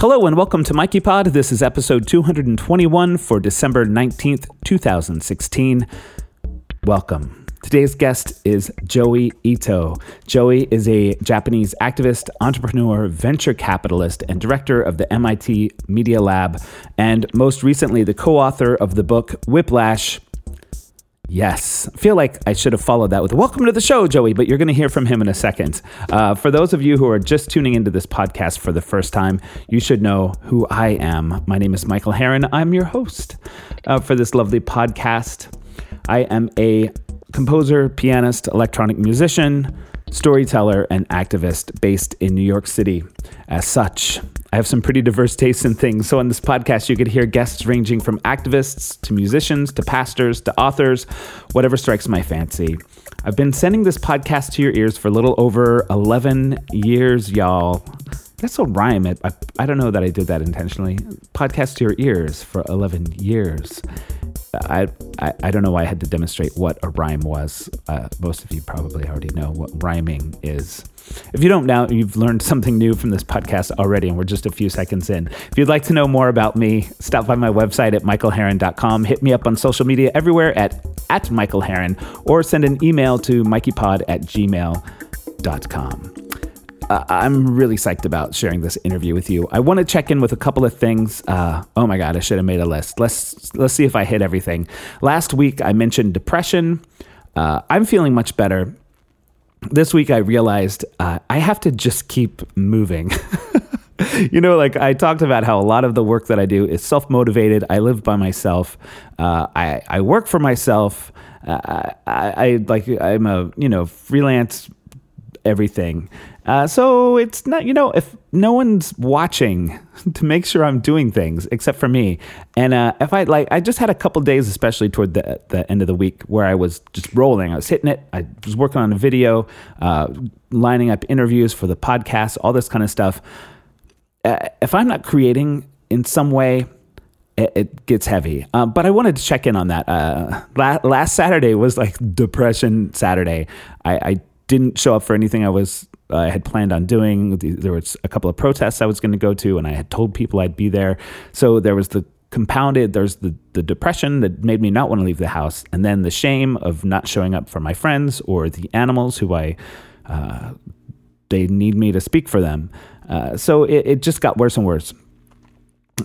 Hello and welcome to Mikey Pod. This is episode 221 for December 19th, 2016. Welcome. Today's guest is Joey Ito. Joey is a Japanese activist, entrepreneur, venture capitalist, and director of the MIT Media Lab, and most recently, the co author of the book Whiplash Yes. I feel like I should have followed that with welcome to the show, Joey, but you're going to hear from him in a second. Uh, for those of you who are just tuning into this podcast for the first time, you should know who I am. My name is Michael Harren. I'm your host uh, for this lovely podcast. I am a composer, pianist, electronic musician, storyteller, and activist based in New York City. As such, I have some pretty diverse tastes in things. So, on this podcast, you could hear guests ranging from activists to musicians to pastors to authors, whatever strikes my fancy. I've been sending this podcast to your ears for a little over 11 years, y'all. That's a rhyme. It. I, I don't know that I did that intentionally. Podcast to your ears for 11 years. I, I, I don't know why I had to demonstrate what a rhyme was. Uh, most of you probably already know what rhyming is. If you don't now, you've learned something new from this podcast already, and we're just a few seconds in. If you'd like to know more about me, stop by my website at michaelharren.com. Hit me up on social media everywhere at, at michaelharren, or send an email to mikeypod at gmail.com I'm really psyched about sharing this interview with you. I want to check in with a couple of things. Uh, oh my god, I should have made a list. Let's let's see if I hit everything. Last week I mentioned depression. Uh, I'm feeling much better. This week I realized uh, I have to just keep moving. you know, like I talked about how a lot of the work that I do is self motivated. I live by myself. Uh, I I work for myself. Uh, I, I like I'm a you know freelance everything. Uh, so it's not, you know, if no one's watching to make sure I'm doing things except for me, and uh, if I like, I just had a couple days, especially toward the the end of the week, where I was just rolling. I was hitting it. I was working on a video, uh, lining up interviews for the podcast, all this kind of stuff. Uh, if I'm not creating in some way, it, gets heavy. Um, but I wanted to check in on that. Uh, last Saturday was like depression Saturday. I, I didn't show up for anything I was I had planned on doing. There was a couple of protests I was going to go to, and I had told people I'd be there. So there was the compounded. There's the the depression that made me not want to leave the house, and then the shame of not showing up for my friends or the animals who I uh, they need me to speak for them. Uh, so it, it just got worse and worse.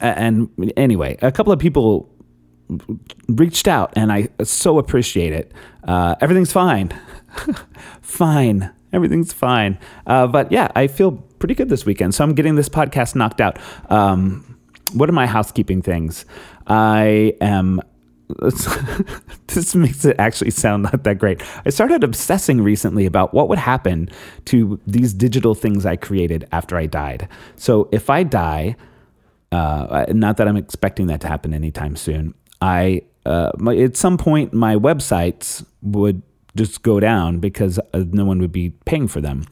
And anyway, a couple of people reached out, and I so appreciate it. Uh, everything's fine. fine. Everything's fine. Uh, but yeah, I feel pretty good this weekend. So I'm getting this podcast knocked out. Um, what are my housekeeping things? I am. this makes it actually sound not that great. I started obsessing recently about what would happen to these digital things I created after I died. So if I die, uh, not that I'm expecting that to happen anytime soon, I uh, at some point my websites would just go down because uh, no one would be paying for them.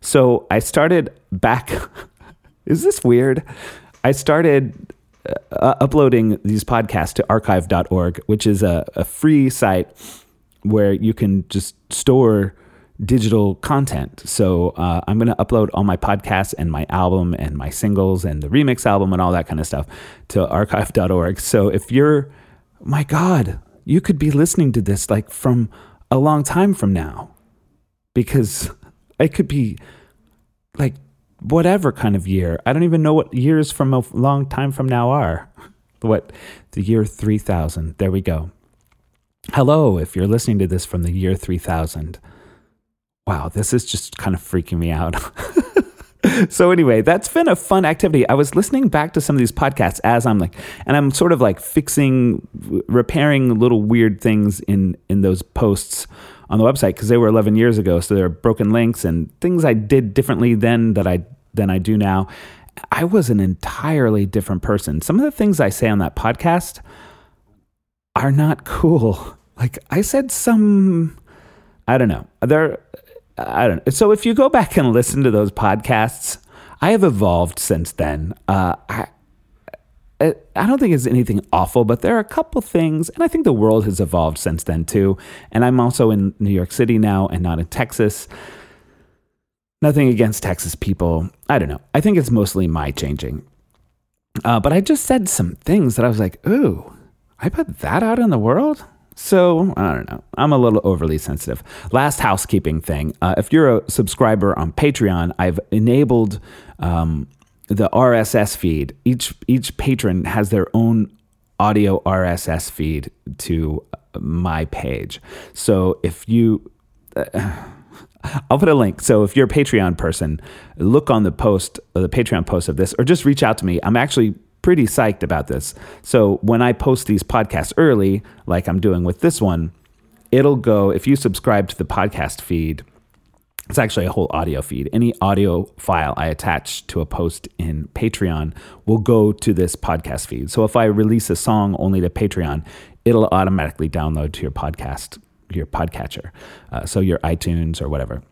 So I started back. is this weird? I started uh, uploading these podcasts to archive.org, which is a, a free site where you can just store digital content. So uh, I'm going to upload all my podcasts and my album and my singles and the remix album and all that kind of stuff to archive.org. So if you're, my God, you could be listening to this like from a long time from now because it could be like whatever kind of year. I don't even know what years from a long time from now are. What the year 3000. There we go. Hello, if you're listening to this from the year 3000. Wow, this is just kind of freaking me out. so anyway, that's been a fun activity. I was listening back to some of these podcasts as I'm like, and I'm sort of like fixing, repairing little weird things in in those posts on the website because they were 11 years ago. So there are broken links and things I did differently then that I than I do now. I was an entirely different person. Some of the things I say on that podcast are not cool. Like I said some I don't know. There I don't know. So if you go back and listen to those podcasts, I have evolved since then. Uh, I, I don't think it's anything awful, but there are a couple things, and I think the world has evolved since then too. And I'm also in New York City now and not in Texas. Nothing against Texas people. I don't know. I think it's mostly my changing. Uh, but I just said some things that I was like, ooh, I put that out in the world? So I don't know. I'm a little overly sensitive. Last housekeeping thing: uh, if you're a subscriber on Patreon, I've enabled um, the RSS feed. Each each patron has their own audio RSS feed to my page. So if you uh, I'll put a link. So if you're a Patreon person, look on the post, the Patreon post of this, or just reach out to me. I'm actually pretty psyched about this. So when I post these podcasts early, like I'm doing with this one, it'll go, if you subscribe to the podcast feed, it's actually a whole audio feed. Any audio file I attach to a post in Patreon will go to this podcast feed. So if I release a song only to Patreon, it'll automatically download to your podcast, your podcatcher, uh, so your iTunes or whatever.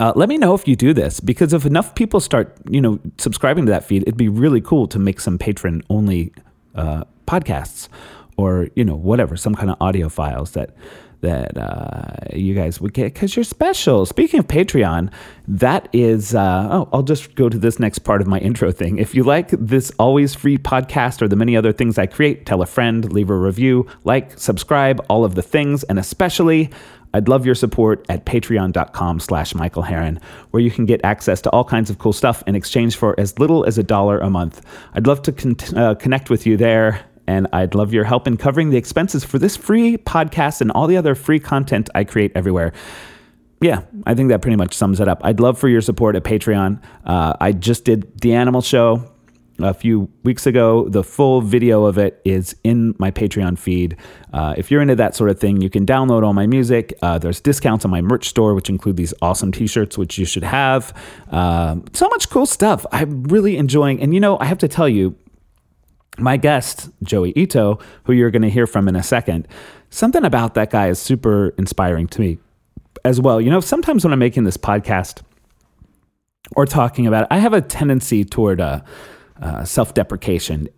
Uh, let me know if you do this because if enough people start, you know, subscribing to that feed, it'd be really cool to make some patron only uh, podcasts or you know whatever, some kind of audio files that that uh, you guys would get because you're special. Speaking of Patreon, that is, uh, oh, I'll just go to this next part of my intro thing. If you like this always free podcast or the many other things I create, tell a friend, leave a review, like, subscribe, all of the things, and especially I'd love your support at patreon.com slash Michael Harren, where you can get access to all kinds of cool stuff in exchange for as little as a dollar a month. I'd love to con- uh, connect with you there, and I'd love your help in covering the expenses for this free podcast and all the other free content I create everywhere. Yeah, I think that pretty much sums it up. I'd love for your support at Patreon. Uh, I just did the Animal Show a few weeks ago. The full video of it is in my Patreon feed. Uh, if you're into that sort of thing, you can download all my music. Uh, there's discounts on my merch store, which include these awesome t shirts, which you should have. Um, so much cool stuff. I'm really enjoying. And you know, I have to tell you, my guest, Joey Ito, who you're going to hear from in a second, something about that guy is super inspiring to me as well. You know, sometimes when I'm making this podcast, or talking about it, I have a tendency toward uh, uh, self deprecation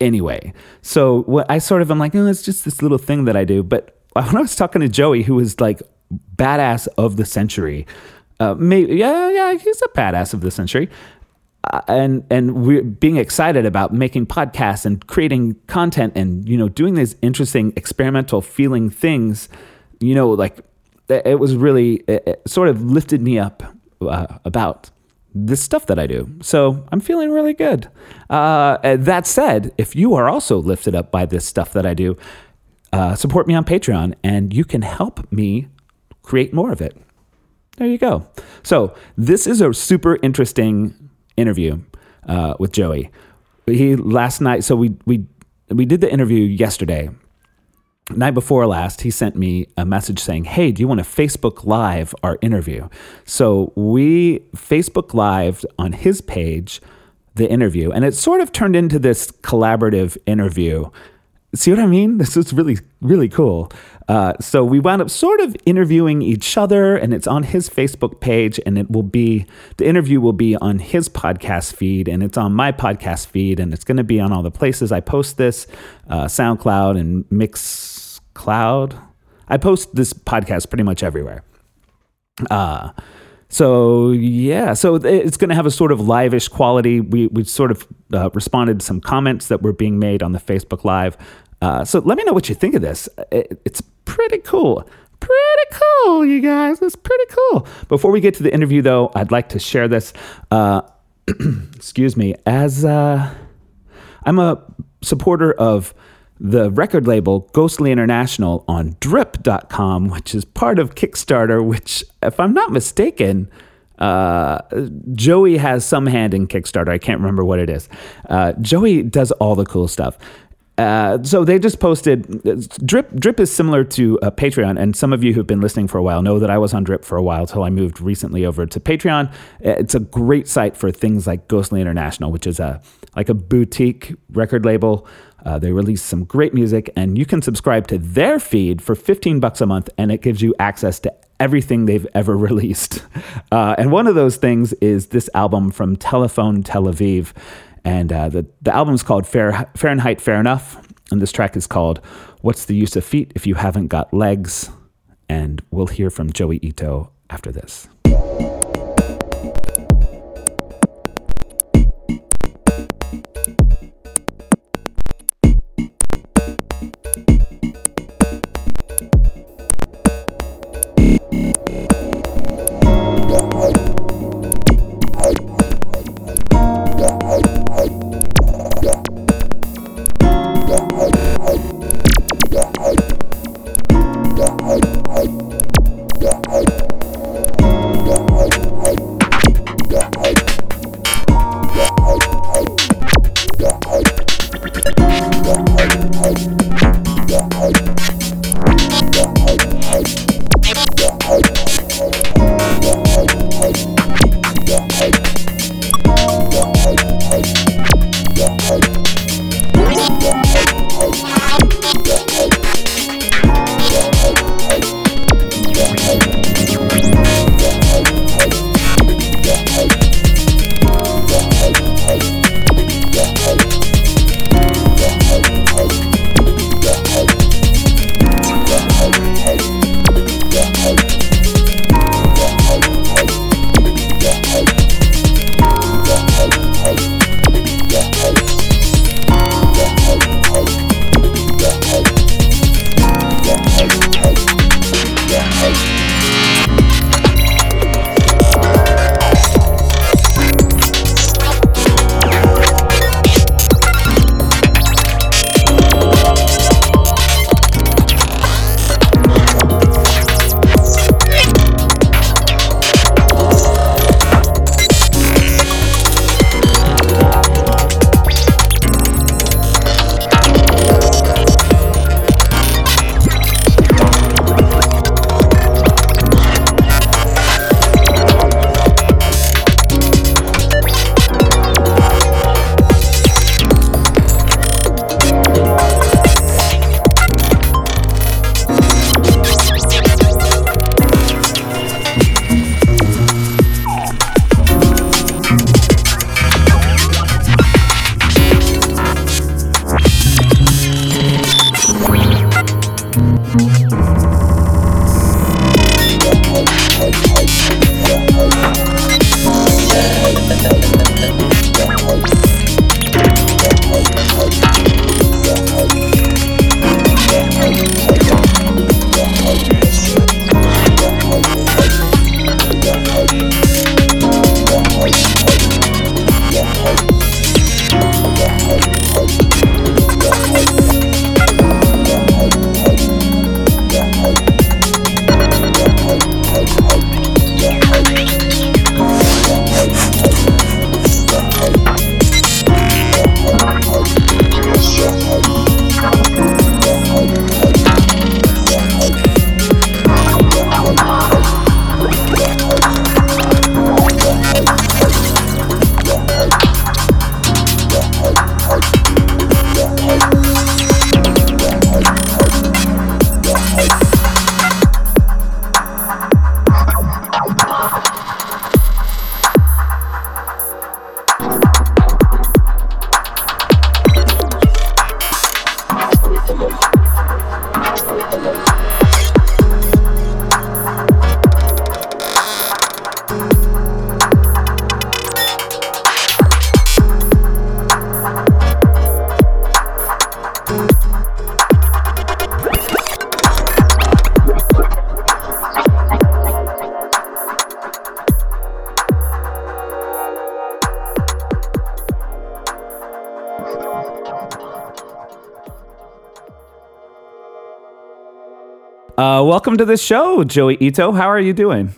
anyway. So what I sort of am like, oh, it's just this little thing that I do. But when I was talking to Joey, who was like badass of the century, uh, maybe yeah, yeah, he's a badass of the century. Uh, and and we're being excited about making podcasts and creating content and you know doing these interesting experimental feeling things you know like it was really it, it sort of lifted me up uh, about this stuff that I do. So I'm feeling really good. Uh, that said, if you are also lifted up by this stuff that I do, uh, support me on Patreon and you can help me create more of it. There you go. So this is a super interesting interview uh, with Joey. He last night, so we we we did the interview yesterday night before last, he sent me a message saying, Hey, do you want to Facebook Live our interview? So we Facebook Live on his page the interview, and it sort of turned into this collaborative interview. See what I mean? This is really, really cool. Uh, so we wound up sort of interviewing each other, and it's on his Facebook page, and it will be the interview will be on his podcast feed, and it's on my podcast feed, and it's going to be on all the places I post this, uh, SoundCloud and Mix Cloud. I post this podcast pretty much everywhere. Uh, so yeah, so it's going to have a sort of live-ish quality. We we sort of uh, responded to some comments that were being made on the Facebook Live. Uh, so let me know what you think of this. It, it's pretty cool. Pretty cool, you guys. It's pretty cool. Before we get to the interview, though, I'd like to share this. Uh, excuse me. As uh, I'm a supporter of the record label Ghostly International on drip.com, which is part of Kickstarter, which, if I'm not mistaken, uh, Joey has some hand in Kickstarter. I can't remember what it is. Uh, Joey does all the cool stuff. Uh, so they just posted drip drip is similar to uh, patreon and some of you who've been listening for a while know that i was on drip for a while till i moved recently over to patreon it's a great site for things like ghostly international which is a like a boutique record label uh, they release some great music, and you can subscribe to their feed for 15 bucks a month, and it gives you access to everything they've ever released. Uh, and one of those things is this album from Telephone Tel Aviv. And uh, the, the album is called Fair, Fahrenheit Fair Enough. And this track is called What's the Use of Feet If You Haven't Got Legs? And we'll hear from Joey Ito after this. Welcome to the show, Joey Ito. How are you doing?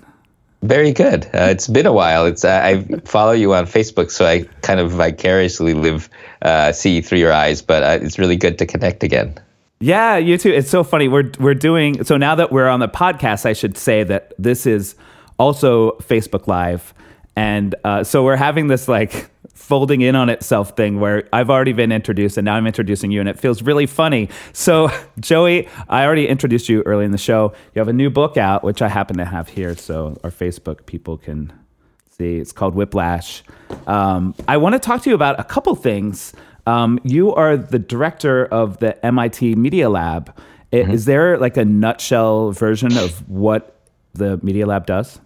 Very good. Uh, it's been a while. It's uh, I follow you on Facebook, so I kind of vicariously live, uh, see through your eyes. But uh, it's really good to connect again. Yeah, you too. It's so funny. We're we're doing so now that we're on the podcast. I should say that this is also Facebook Live, and uh, so we're having this like folding in on itself thing where I've already been introduced and now I'm introducing you and it feels really funny. So, Joey, I already introduced you early in the show. You have a new book out, which I happen to have here so our Facebook people can see. It's called Whiplash. Um, I want to talk to you about a couple things. Um, you are the director of the MIT Media Lab. Mm-hmm. Is there like a nutshell version of what the Media Lab does?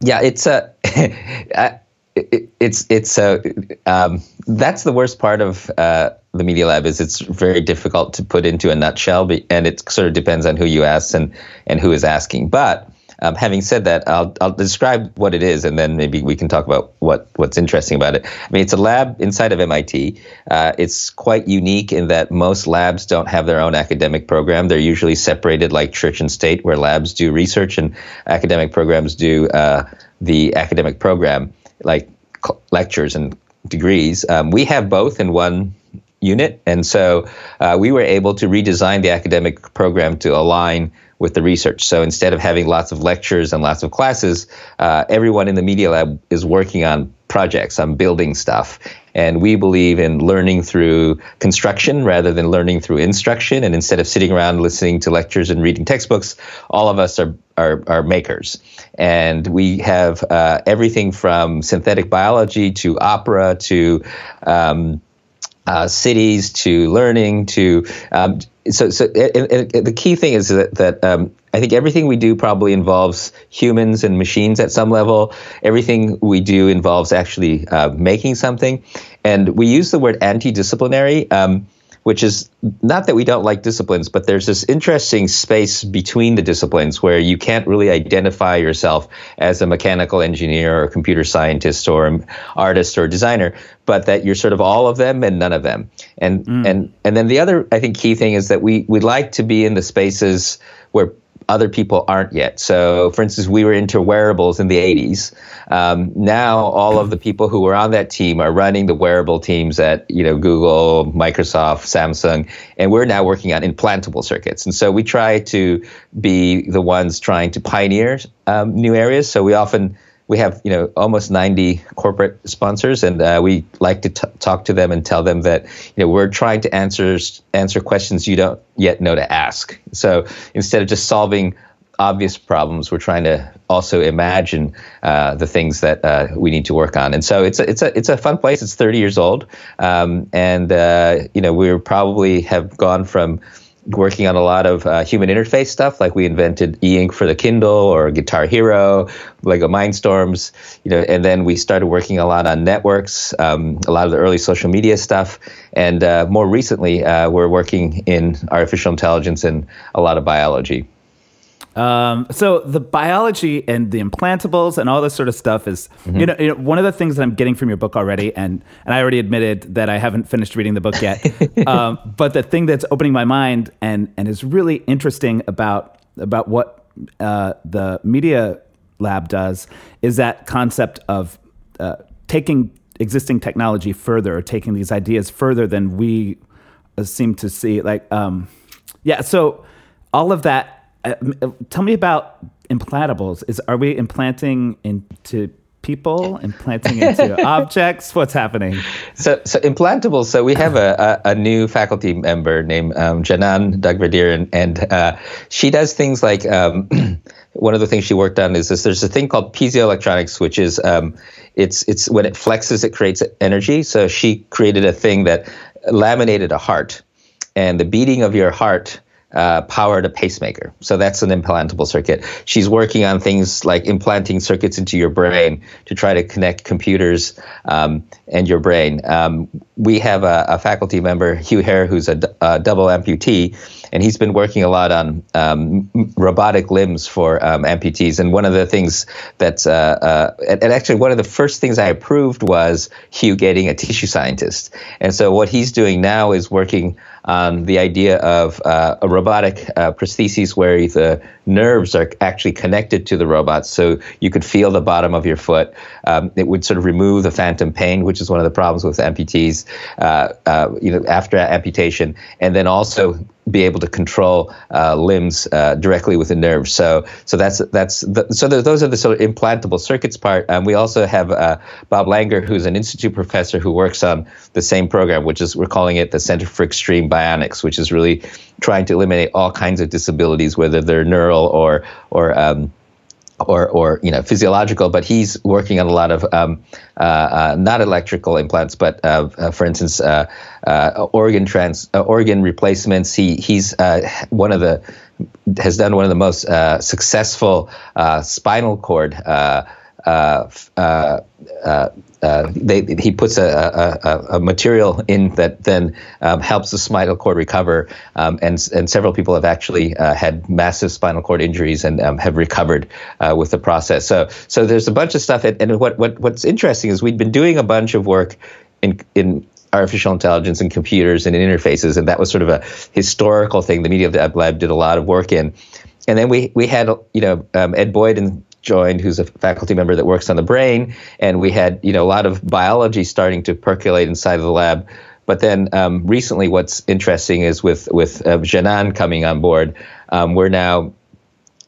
Yeah, it's a. it, it's it's uh, um, that's the worst part of uh, the media lab is it's very difficult to put into a nutshell, and it sort of depends on who you ask and and who is asking. But um, having said that, I'll I'll describe what it is, and then maybe we can talk about what what's interesting about it. I mean, it's a lab inside of MIT. Uh, it's quite unique in that most labs don't have their own academic program. They're usually separated, like church and state, where labs do research and academic programs do uh, the academic program like lectures and degrees. Um, we have both in one unit, and so uh, we were able to redesign the academic program to align with the research. So instead of having lots of lectures and lots of classes, uh, everyone in the Media Lab is working on projects, on building stuff. And we believe in learning through construction rather than learning through instruction. And instead of sitting around listening to lectures and reading textbooks, all of us are, are, are makers. And we have uh, everything from synthetic biology to opera to um, uh, cities to learning to um, so so and, and the key thing is that that um, I think everything we do probably involves humans and machines at some level. Everything we do involves actually uh, making something, and we use the word anti-disciplinary. Um, which is not that we don't like disciplines, but there's this interesting space between the disciplines where you can't really identify yourself as a mechanical engineer or a computer scientist or an artist or designer, but that you're sort of all of them and none of them. And mm. and and then the other I think key thing is that we we like to be in the spaces where other people aren't yet. So, for instance, we were into wearables in the 80s. Um, now, all of the people who were on that team are running the wearable teams at you know Google, Microsoft, Samsung, and we're now working on implantable circuits. And so we try to be the ones trying to pioneer um, new areas. So we often we have you know almost 90 corporate sponsors and uh, we like to t- talk to them and tell them that you know we're trying to answer answer questions you don't yet know to ask. So instead of just solving obvious problems we're trying to also imagine uh, the things that uh, we need to work on. And so it's a, it's a it's a fun place. It's 30 years old. Um, and uh, you know we probably have gone from working on a lot of uh, human interface stuff, like we invented e-ink for the Kindle or Guitar Hero, Lego Mindstorms, you know, and then we started working a lot on networks, um, a lot of the early social media stuff, and uh, more recently, uh, we're working in artificial intelligence and a lot of biology. Um, so the biology and the implantables and all this sort of stuff is, mm-hmm. you, know, you, know, one of the things that I'm getting from your book already, and and I already admitted that I haven't finished reading the book yet. um, but the thing that's opening my mind and and is really interesting about about what uh, the media lab does is that concept of uh, taking existing technology further, or taking these ideas further than we uh, seem to see. Like, um, yeah, so all of that uh, uh, tell me about implantables. Is are we implanting into people, implanting into objects? What's happening? So, so implantables. So we have a, a, a new faculty member named um, Canan Dagdeviren, and, and uh, she does things like. Um, one of the things she worked on is this. There's a thing called piezoelectronics, which is um, it's it's when it flexes, it creates energy. So she created a thing that laminated a heart, and the beating of your heart uh, powered a pacemaker. So that's an implantable circuit. She's working on things like implanting circuits into your brain to try to connect computers um, and your brain. Um, we have a, a, faculty member, Hugh Herr, who's a, a double amputee, and he's been working a lot on um, robotic limbs for um, amputees. And one of the things that, uh, uh, and, actually one of the first things I approved was Hugh getting a tissue scientist. And so what he's doing now is working on the idea of uh, a robotic uh, prosthesis where the nerves are actually connected to the robot, so you could feel the bottom of your foot. Um, it would sort of remove the phantom pain, which is one of the problems with amputees, uh, uh you know, after amputation, and then also be able to control uh, limbs uh, directly with the nerves. So, so that's that's the, so those are the sort of implantable circuits part. Um, we also have uh, Bob Langer, who's an institute professor who works on the same program, which is we're calling it the Center for Extreme Bionics, which is really trying to eliminate all kinds of disabilities, whether they're neural or or um, or, or you know physiological, but he's working on a lot of um, uh, uh, not electrical implants, but uh, uh for instance, uh, uh, organ trans organ replacements. He he's one of the has done one of the most successful spinal cord uh, they, he puts a, a, a, material in that then um, helps the spinal cord recover. Um, and, and several people have actually uh, had massive spinal cord injuries and um, have recovered uh, with the process. So, so there's a bunch of stuff. And, and what, what, what's interesting is we'd been doing a bunch of work in, in artificial intelligence and computers and interfaces. And that was sort of a historical thing the Media Lab did a lot of work in. And then we, we had, you know, um, Ed Boyden joined, who's a faculty member that works on the brain, and we had you know a lot of biology starting to percolate inside of the lab. But then um, recently, what's interesting is with with uh, Canan coming on board, um, we're now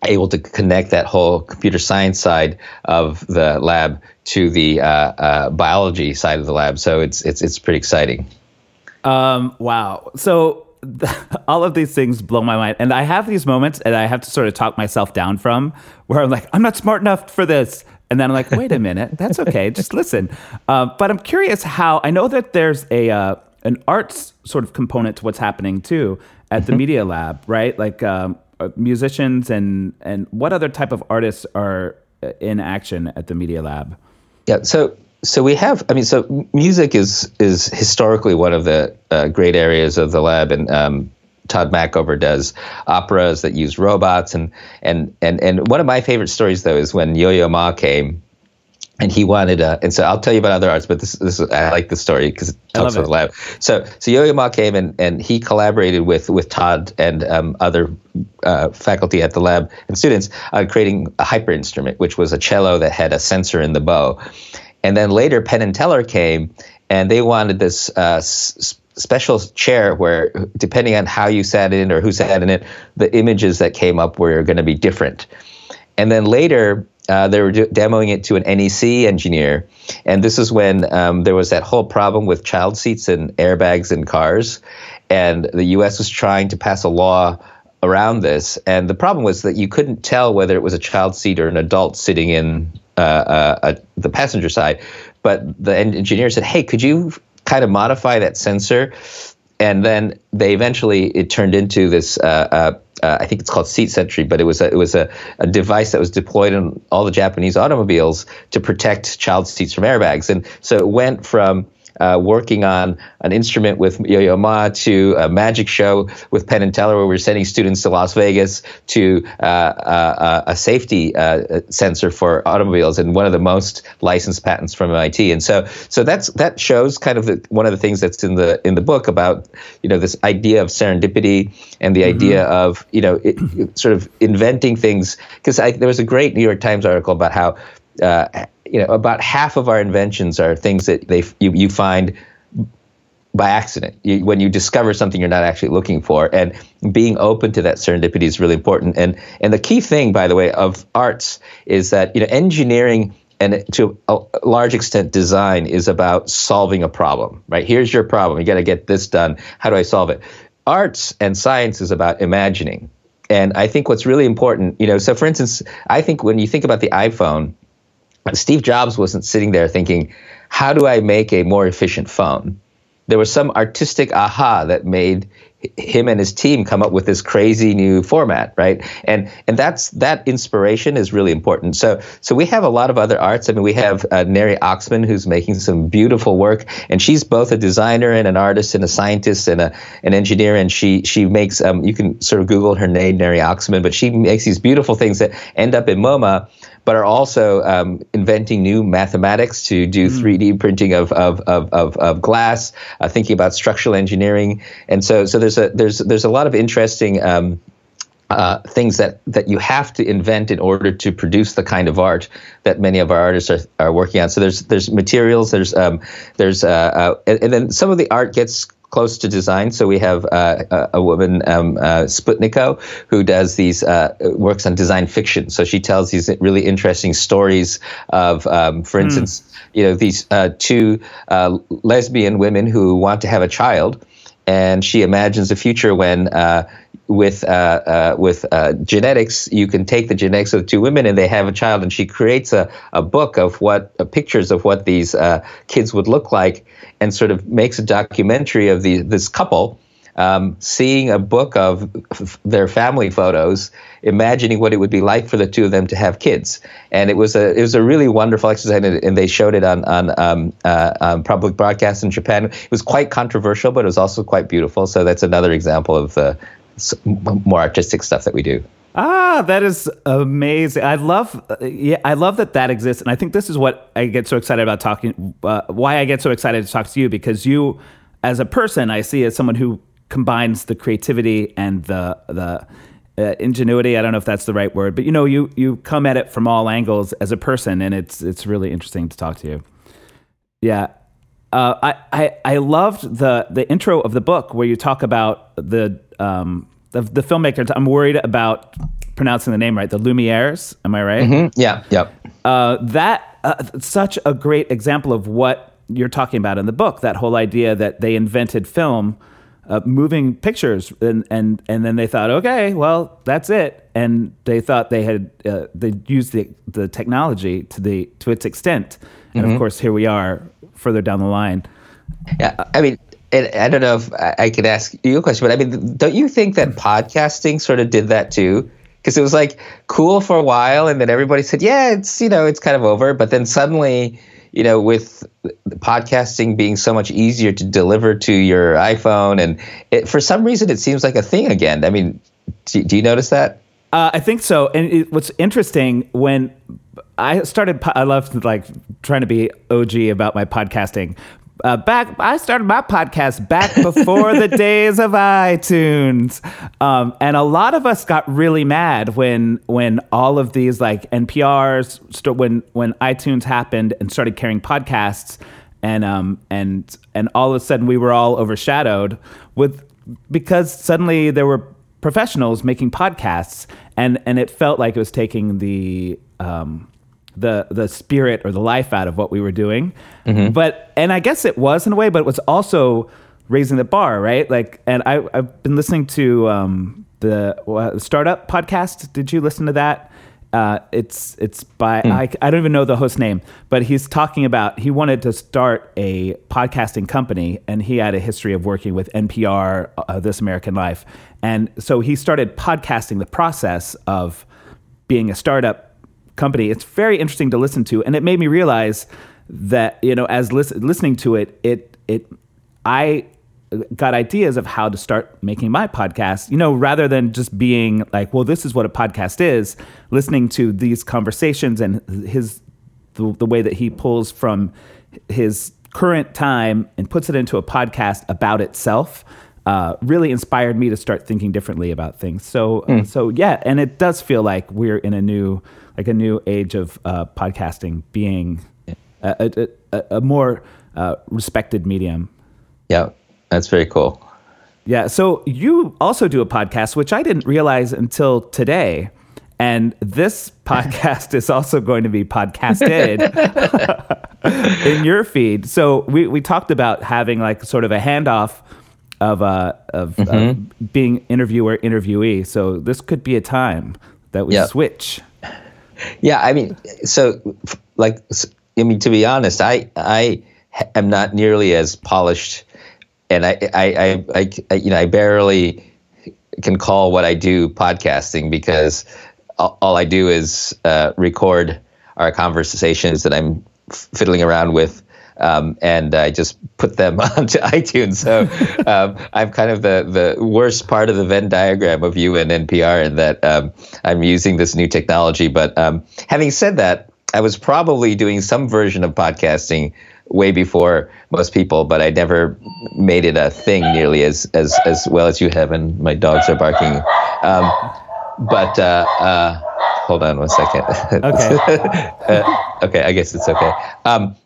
able to connect that whole computer science side of the lab to the uh, uh, biology side of the lab. So it's it's it's pretty exciting. Um, wow. So all of these things blow my mind. And I have these moments and I have to sort of talk myself down from where I'm like, I'm not smart enough for this. And then I'm like, wait a minute, that's okay. Just listen. Uh, but I'm curious how I know that there's a uh, an arts sort of component to what's happening too at the mm-hmm. Media Lab, right? Like um, uh, musicians and and what other type of artists are uh, in action at the Media Lab? Yeah, so so we have i mean so music is is historically one of the uh, great areas of the lab and um, Tod Machover does operas that use robots and and and and one of my favorite stories though is when Yo-Yo Ma came and he wanted uh, and so I'll tell you about other arts but this this I like the story because it talks about the lab. So so Yo-Yo Ma came and and he collaborated with with Todd and um, other uh, faculty at the lab and students on creating a hyper instrument which was a cello that had a sensor in the bow and then later, Penn and Teller came, and they wanted this uh, s- special chair where, depending on how you sat in or who sat in it, the images that came up were going to be different. And then later, uh, they were de- demoing it to an NEC engineer, and this is when um, there was that whole problem with child seats and airbags in cars, and the U.S. was trying to pass a law around this. And the problem was that you couldn't tell whether it was a child seat or an adult sitting in uh, uh, uh, the passenger side. But the engineer said, "Hey, could you kind of modify that sensor?" And then they eventually it turned into this. Uh, uh, I think it's called Seat Sentry, but it was a, it was a, a device that was deployed in all the Japanese automobiles to protect child seats from airbags. And so it went from uh, working on an instrument with Yo-Yo Ma to a magic show with Penn and Teller, where we are sending students to Las Vegas to uh, uh, a safety uh, sensor for automobiles and one of the most licensed patents from MIT. And so, so that's that shows kind of the, one of the things that's in the in the book about you know this idea of serendipity and the mm-hmm. idea of you know it, it sort of inventing things. Because there was a great New York Times article about how uh, you know, about half of our inventions are things that they you, you find by accident. You, when you discover something you're not actually looking for. And being open to that serendipity is really important. And and the key thing by the way of arts is that you know engineering and to a large extent design is about solving a problem right? Here's your problem. You got to get this done. How do i solve it? Arts and science is about imagining. And i think what's really important you know so for instance i think when you think about the iphone Steve Jobs wasn't sitting there thinking, how do I make a more efficient phone? There was some artistic aha that made him and his team come up with this crazy new format, right? And and that's that inspiration is really important. So so we have a lot of other arts. I mean, we have uh, Neri Oxman who's making some beautiful work, and she's both a designer and an artist and a scientist and a an engineer. And she she makes um, you can sort of Google her name, Neri Oxman, but she makes these beautiful things that end up in MoMA but are also um, inventing new mathematics to do mm. 3D printing of of of, of, of glass, uh, thinking about structural engineering, and so so there's a there's there's a lot of interesting. Um, uh, things that, that you have to invent in order to produce the kind of art that many of our artists are, are working on. So there's there's materials, there's um, there's uh, uh, and, and, then some of the art gets close to design. So we have uh, a, woman, um, uh, Sputniko, who does these uh, works on design fiction. So she tells these really interesting stories of, um, for hmm. instance, mm. you know, these uh, two uh, lesbian women who want to have a child, and she imagines a future when uh, with uh, uh, with uh, genetics, you can take the genetics of two women and they have a child, and she creates a, a book of what uh, pictures of what these uh, kids would look like, and sort of makes a documentary of the this couple. Um, seeing a book of f- their family photos, imagining what it would be like for the two of them to have kids, and it was a it was a really wonderful exercise, and, they showed it on on um, uh, um, public broadcast in Japan. It was quite controversial, but it was also quite beautiful. So that's another example of the more artistic stuff that we do. Ah, that is amazing. I love, yeah, I love that that exists, and I think this is what I get so excited about talking. Uh, why I get so excited to talk to you because you, as a person, I see as someone who combines the creativity and the the uh, ingenuity. I don't know if that's the right word, but you know, you you come at it from all angles as a person, and it's it's really interesting to talk to you. Yeah, uh, I, I I loved the the intro of the book where you talk about the um, the, the filmmakers. I'm worried about pronouncing the name right. The Lumieres. Am I right? Mm-hmm. Yeah. Yep. Uh, that uh, such a great example of what you're talking about in the book. That whole idea that they invented film, uh, moving pictures, and and and then they thought, okay, well, that's it. And they thought they had uh, they used the the technology to the to its extent. And mm-hmm. of course, here we are, further down the line. Yeah, I mean, and I don't know if I could ask you a question, but I mean, don't you think that podcasting sort of did that too? Because it was like cool for a while, and then everybody said, "Yeah, it's you know, it's kind of over." But then suddenly, you know, with podcasting being so much easier to deliver to your iPhone, and it, for some reason, it seems like a thing again. I mean, do, do you notice that? Uh, I think so. And it, what's interesting when I started, I loved like trying to be OG about my podcasting. Uh, back I started my podcast back before the days of iTunes, um, and a lot of us got really mad when when all of these like NPRs st- when when iTunes happened and started carrying podcasts, and um and and all of a sudden we were all overshadowed with because suddenly there were professionals making podcasts, and and it felt like it was taking the um, the the spirit or the life out of what we were doing. Mm-hmm. But and I guess it was in a way, but it was also raising the bar, right? Like, and I I've been listening to um, the uh, startup podcast. Did you listen to that? Uh, it's it's by mm. I, I don't even know the host name, but he's talking about he wanted to start a podcasting company, and he had a history of working with NPR, uh, This American Life, and so he started podcasting the process of being a startup company. It's very interesting to listen to, and it made me realize that you know, as lis- listening to it, it it I got ideas of how to start making my podcast. You know, rather than just being like, well, this is what a podcast is. Listening to these conversations and his the, the way that he pulls from his current time and puts it into a podcast about itself. Uh, really inspired me to start thinking differently about things. So, mm. so yeah, and it does feel like we're in a new like a new age of uh, podcasting being a, a, a more uh, respected medium. Yeah, that's very cool. Yeah. So you also do a podcast, which I didn't realize until today. And this podcast is also going to be podcasted in your feed. So we, we talked about having like sort of a handoff of uh, of, mm-hmm. being interviewer interviewee. So this could be a time that we switch. Yeah, I mean, so like, I mean, to be honest, I I am not nearly as polished and I, I, I, I, you know, I barely can call what I do podcasting because all, all I do is uh, record our conversations that I'm fiddling around with. Um, and I just put them onto iTunes. So um, I'm kind of the, the worst part of the Venn diagram of you and NPR in that um, I'm using this new technology. But um, having said that, I was probably doing some version of podcasting way before most people, but I never made it a thing nearly as as as well as you have. And my dogs are barking. Um, but uh, uh, hold on one second. Okay. uh, okay, I guess it's okay. Um,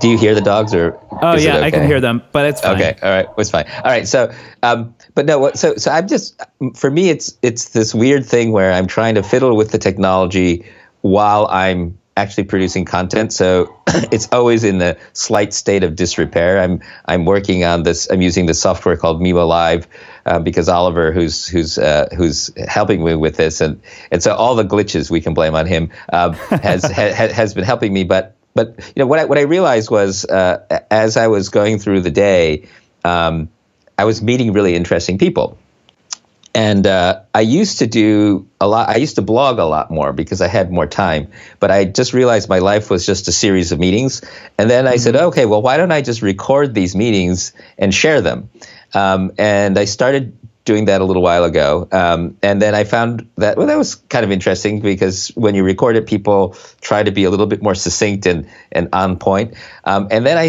do you hear the dogs or? Oh yeah, okay? I can hear them, but it's fine. Okay, all right, it's fine. All right, so, um, but no, so so I'm just for me, it's it's this weird thing where I'm trying to fiddle with the technology while I'm actually producing content. So it's always in the slight state of disrepair. I'm I'm working on this. I'm using the software called mimoLive uh, because Oliver, who's who's uh, who's helping me with this, and and so all the glitches we can blame on him um, has ha, has been helping me. But but you know what I what I realized was uh, as I was going through the day, um, I was meeting really interesting people and uh, I used to do a lot. I used to blog a lot more because I had more time. But I just realized my life was just a series of meetings. And then I mm-hmm. said, okay, well, why don't I just record these meetings and share them? Um, and I started doing that a little while ago. Um, and then I found that, well, that was kind of interesting because when you record it, people try to be a little bit more succinct and, and on point. Um, and then I,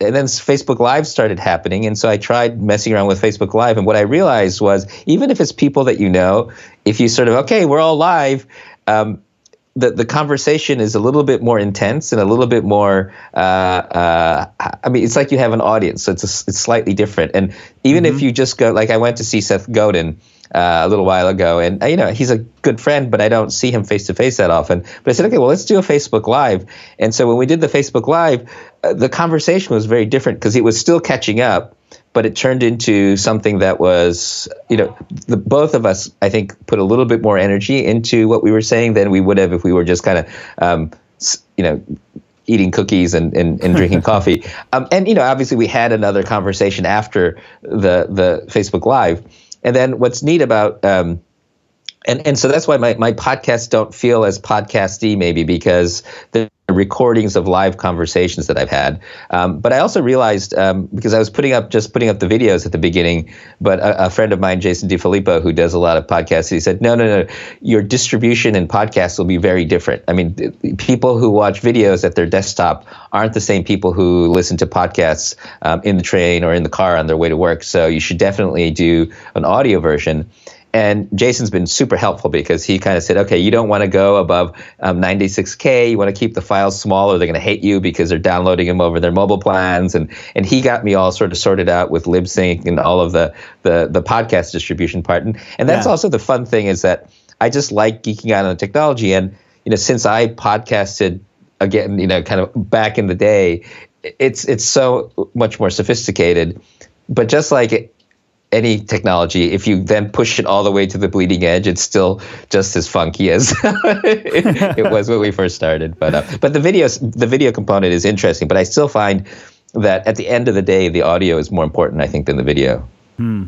and then Facebook Live started happening. And so I tried messing around with Facebook Live. And what I realized was even if it's people that you know, if you sort of, okay, we're all live, um, the, the conversation is a little bit more intense and a little bit more. Uh, uh, I mean, it's like you have an audience, so it's a, it's slightly different. And even mm-hmm. if you just go, like I went to see Seth Godin. Uh, a little while ago, and uh, you know he's a good friend, but I don't see him face to face that often. But I said, okay, well, let's do a Facebook Live. And so when we did the Facebook Live, uh, the conversation was very different because it was still catching up, but it turned into something that was, you know, the, both of us, I think, put a little bit more energy into what we were saying than we would have if we were just kind of, um, you know, eating cookies and, and, and drinking coffee. Um, and, you know, obviously we had another conversation after the, the Facebook Live. And then what's neat about, um, and, and so that's why my, my podcasts don't feel as podcasty maybe because the recordings of live conversations that I've had. Um, but I also realized um, because I was putting up just putting up the videos at the beginning, but a, a, friend of mine, Jason DeFilippo, who does a lot of podcasts, he said, no, no, no, your distribution in podcasts will be very different. I mean, people who watch videos at their desktop aren't the same people who listen to podcasts um, in the train or in the car on their way to work. So you should definitely do an audio version. And Jason's been super helpful because he kind of said, okay, you don't want to go above um, 96K. You want to keep the files small or they're going to hate you because they're downloading them over their mobile plans. And, and he got me all sort of sorted out with Libsyn and all of the, the, the podcast distribution part. And, and that's yeah. also the fun thing is that I just like geeking out on the technology. And, you know, since I podcasted again, you know, kind of back in the day, it's, it's so much more sophisticated. But just like any technology, if you then push it all the way to the bleeding edge, it's still just as funky as it, it, was when we first started. But uh, but the video the video component is interesting. But I still find that at the end of the day, the audio is more important, I think, than the video. Hmm.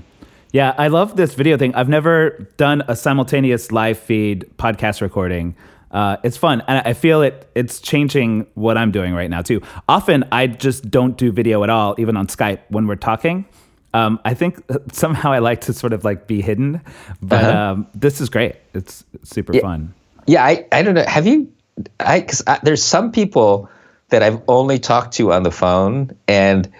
Yeah, I love this video thing. I've never done a simultaneous live feed podcast recording. Uh, it's fun, and I feel it. It's changing what I'm doing right now too. Often, I just don't do video at all, even on Skype when we're talking. Um, I think somehow I like to sort of like be hidden, but uh-huh. um, this is great. It's super yeah, fun. Yeah, I, I don't know. Have you? I because there's some people that I've only talked to on the phone, and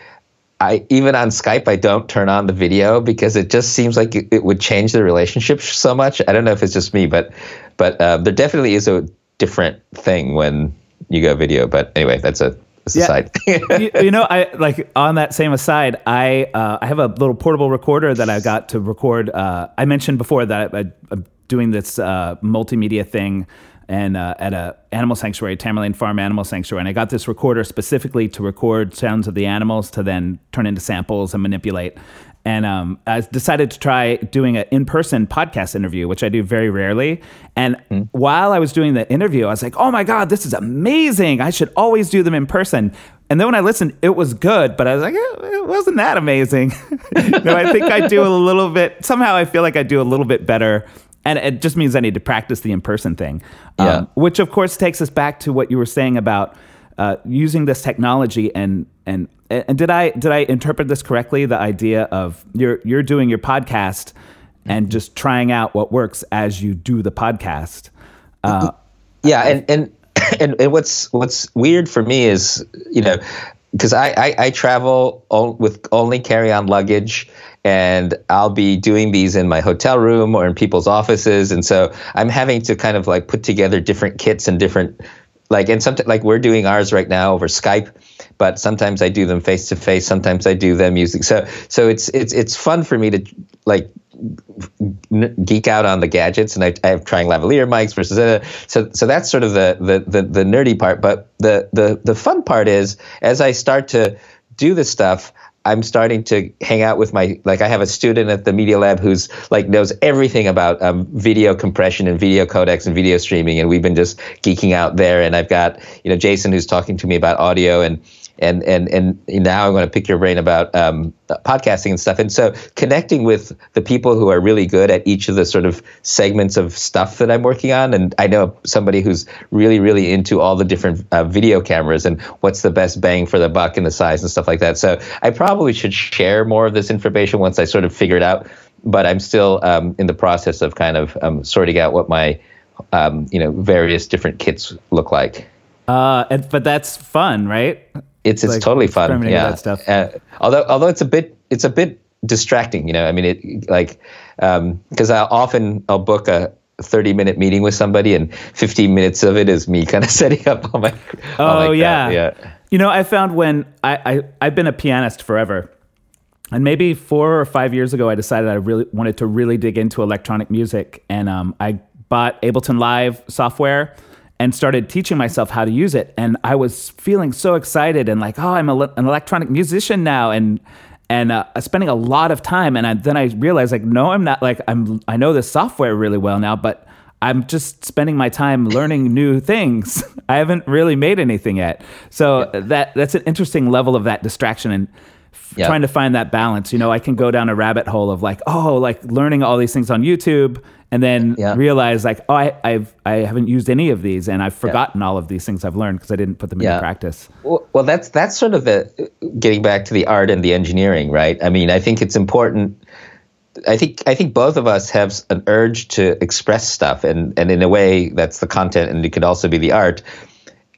I even on Skype I don't turn on the video because it just seems like it, it would change the relationship so much. I don't know if it's just me, but but uh, there definitely is a different thing when you go video. But anyway, that's a aside. you, you, know, I like on that same aside. I uh, I have a little portable recorder that I got to record. Uh, I mentioned before that I, am doing this uh, multimedia thing and uh, at a animal sanctuary, Tamerlaine Farm Animal Sanctuary, and I got this recorder specifically to record sounds of the animals to then turn into samples and manipulate and um, I decided to try doing an in-person podcast interview, which I do very rarely. And mm. while I was doing the interview, I was like, "Oh my god, this is amazing! I should always do them in person." And then when I listened, it was good, but I was like, eh, it wasn't that amazing. no, I think I do a little bit. Somehow, I feel like I do a little bit better, and it just means I need to practice the in person thing. Um, which of course takes us back to what you were saying about uh, using this technology and and and did I did I interpret this correctly? The idea of you're you're doing your podcast and just trying out what works as you do the podcast. Uh, yeah and and and, and what's what's weird for me is you know because I, I i travel all, with only carry-on luggage and i'll be doing these in my hotel room or in people's offices and so i'm having to kind of like put together different kits and different like and sometimes like we're doing ours right now over skype but sometimes i do them face to face sometimes i do them using so so it's it's it's fun for me to like geek out on the gadgets, and I, I have trying lavalier mics versus uh, so so that's sort of the, the the the nerdy part. But the the the fun part is as I start to do this stuff. I'm starting to hang out with my like I have a student at the Media Lab who's like knows everything about um, video compression and video codecs and video streaming, and we've been just geeking out there. And I've got you know Jason who's talking to me about audio and and and and now I'm going to pick your brain about um, podcasting and stuff. And so connecting with the people who are really good at each of the sort of segments of stuff that I'm working on. And I know somebody who's really really into all the different uh, video cameras and what's the best bang for the buck and the size and stuff like that. So I probably should share more of this information once I sort of figure it out. But I'm still um, in the process of kind of um, sorting out what my um, you know various different kits look like. uh, but that's fun, right? It's it's like totally fun. Yeah, that stuff. Uh, although although it's a bit it's a bit distracting. You know, I mean, it like because I often I'll book a. 30 minute meeting with somebody and 15 minutes of it is me kind of setting up all my all Oh like yeah. that. yeah You know, I found when I, I I've been a pianist forever. And maybe four or five years ago, I decided I really wanted to really dig into electronic music, and um, I bought Ableton Live software and started teaching myself how to use it. And I was feeling so excited and like, oh, I'm a, an electronic musician now, and and uh, spending a lot of time. And I, then I realized, like, no, I'm not. Like, I'm I know this software really well now, but I'm just spending my time learning new things. I haven't really made anything yet. So that that's an interesting level of that distraction and Yeah. trying to find that balance. You know, I can go down a rabbit hole of like, oh, like learning all these things on YouTube and then realize like, oh, I, I've I haven't used any of these and I've forgotten all of these things I've learned because I didn't put them into practice. Well, well, that's that's sort of the getting back to the art and the engineering, right? I mean, I think it's important. I think I think both of us have an urge to express stuff, and and in a way, that's the content, and it could also be the art.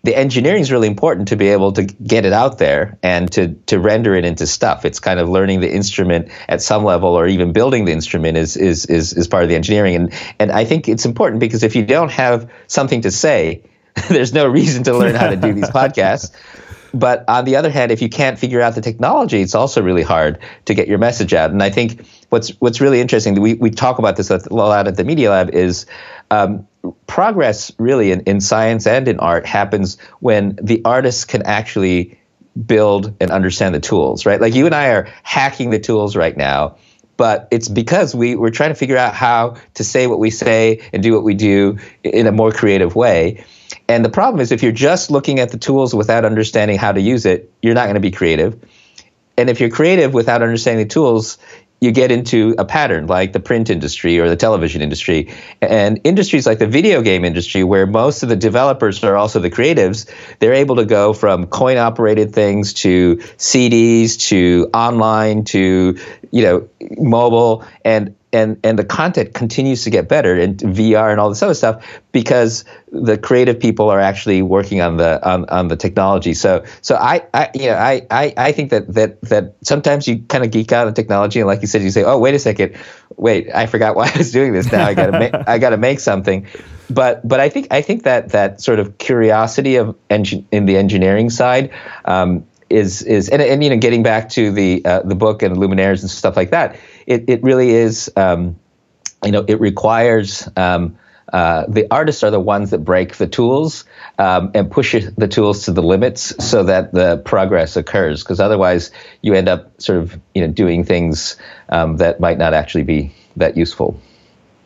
The engineering is really important to be able to get it out there and to to render it into stuff. It's kind of learning the instrument at some level, or even building the instrument is is is, is part of the engineering. And and I think it's important because if you don't have something to say, there's no reason to learn how to do these podcasts. But on the other hand, if you can't figure out the technology, it's also really hard to get your message out. And I think what's what's really interesting, we, we talk about this a lot at the Media Lab, is um, progress really in, in science and in art happens when the artists can actually build and understand the tools, right? Like you and I are hacking the tools right now but it's because we, we're trying to figure out how to say what we say and do what we do in a more creative way. And the problem is, if you're just looking at the tools without understanding how to use it, you're not going to be creative. And if you're creative without understanding the tools, you get into a pattern like the print industry or the television industry. And industries like the video game industry, where most of the developers are also the creatives, they're able to go from coin operated things to CDs to online to, you know, mobile and and and the content continues to get better and VR and all this other stuff because the creative people are actually working on the on, on the technology. So so I, I you know I, I I think that that that sometimes you kind of geek out on technology and like you said you say oh wait a second wait I forgot why I was doing this now I gotta make I gotta make something. But but I think I think that that sort of curiosity of engine in the engineering side um, is is and, and you know getting back to the uh, the book and luminaires and stuff like that it, it really is um, you know it requires um, uh, the artists are the ones that break the tools um, and push the tools to the limits so that the progress occurs because otherwise you end up sort of you know doing things um, that might not actually be that useful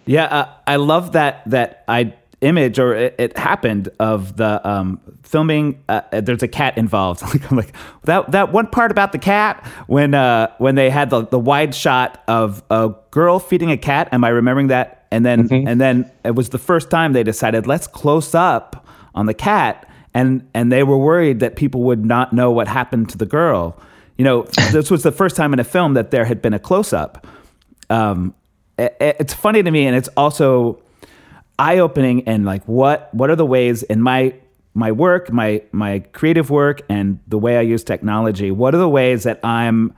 Yeah, uh, I love that. That I image or it, it, happened of the um, filming uh, there's a cat involved. Like, I'm like that that one part about the cat when uh, when they had the, the wide shot of a girl feeding a cat am I remembering that? And then mm-hmm. and then it was the first time they decided let's close up on the cat and and they were worried that people would not know what happened to the girl. You know this was the first time in a film that there had been a close up. Um, it, it's funny to me and it's also eye opening and like what what are the ways in my my work, my my creative work, and the way I use technology. What are the ways that I'm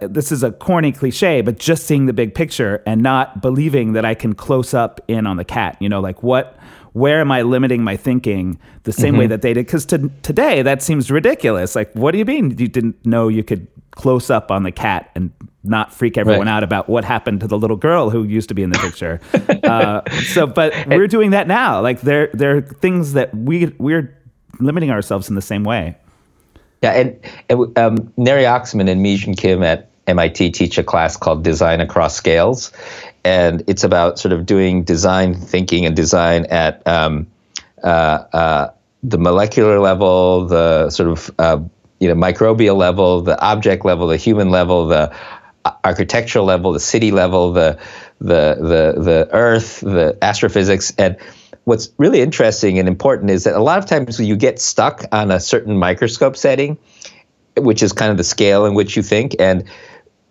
this is a corny cliche, but just seeing the big picture and not believing that I can close up in on the cat. You know, like what, where am I limiting my thinking the same mm-hmm. way that they did? Because to, today that seems ridiculous. Like, what do you mean you didn't know you could close up on the cat and not freak everyone right. out about what happened to the little girl who used to be in the picture. uh, so, but we're doing that now. Like there, there are things that we we're limiting ourselves in the same way. Yeah, and, and um, Neri Oxman and Mi-Jin Kim at MIT teach a class called Design Across Scales, and it's about sort of doing design thinking and design at um, uh, uh, the molecular level, the sort of uh, you know microbial level, the object level, the human level, the architectural level, the city level, the the the the earth, the astrophysics, and what's really interesting and important is that a lot of times you get stuck on a certain microscope setting, which is kind of the scale in which you think, and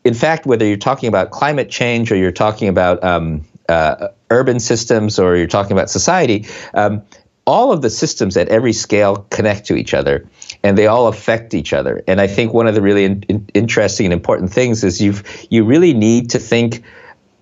in fact, whether you're talking about climate change or you're talking about um, uh, urban systems or you're talking about society, um, all of the systems at every scale connect to each other and they all affect each other. And I think one of the really in, in, interesting and important things is you've you really need to think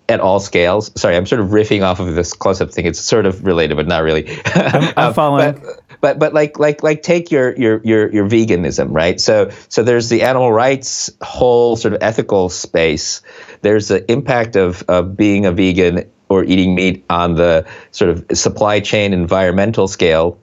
at all scales. Sorry, I'm sort of riffing off of this close-up thing. It's sort of related, but not really. I'm, I'm following. but, but but like like like take your your your your veganism, right? So so there's the animal rights whole sort of ethical space. There's the impact of of being a vegan or eating meat on the sort of supply chain environmental scale.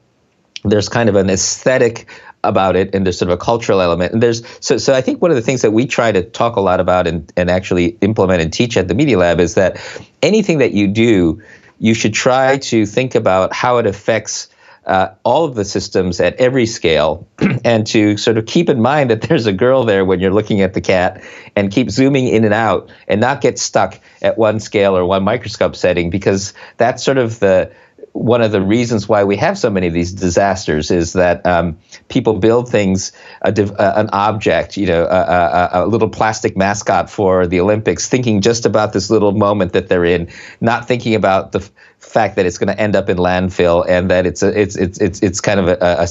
There's kind of an aesthetic about it and there's sort of a cultural element and there's so so I think one of the things that we try to talk a lot about and, and actually implement and teach at the Media Lab is that anything that you do you should try to think about how it affects uh, all of the systems at every scale. And to sort of keep in mind that there's a girl there when you're looking at the cat and keep zooming in and out and not get stuck at one scale or one microscope setting because that's sort of the one of the reasons why we have so many of these disasters is that um, people build things, uh, an object, you know, a, a, a, little plastic mascot for the Olympics, thinking just about this little moment that they're in, not thinking about the f- fact that it's going to end up in landfill and that it's a, it's it's it's it's kind of a, a, a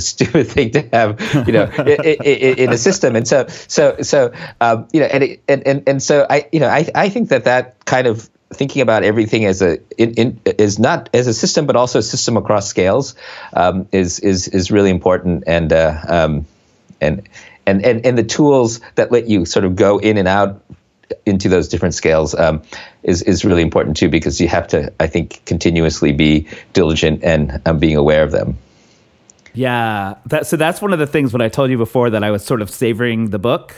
stupid thing to have, you know, in, in, a system. And so so so um, you know, and, it, and and and so I you know I I think that that kind of thinking about everything as a in, in, is not as a system, but also a system across scales um, is is is really important, and uh, um, and and and and the tools that let you sort of go in and out into those different scales um, is is really important too, because you have to, I think, continuously be diligent and um, being aware of them. Yeah, that, so that's one of the things when I told you before that I was sort of savoring the book.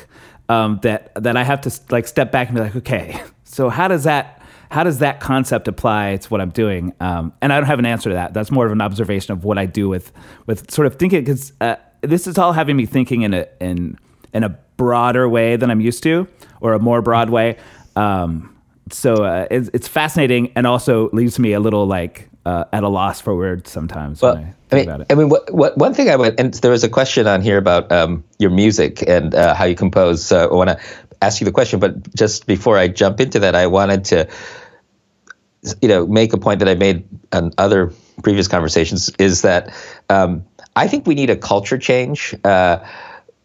Um, that that I have to like step back and be like, okay, so how does that how does that concept apply to what I'm doing? Um, and I don't have an answer to that. That's more of an observation of what I do with with sort of thinking because uh, this is all having me thinking in a in in a broader way than I'm used to, or a more broad way. Um, so uh, it's, it's, fascinating and also leaves me a little like uh, at a loss for words sometimes. Well, I, I, mean, I mean, what, what, one thing I would, and there was a question on here about um, your music and uh, how you compose. So I want to ask you the question, but just before I jump into that, I wanted to, you know, make a point that I made on other previous conversations is that um, I think we need a culture change, uh,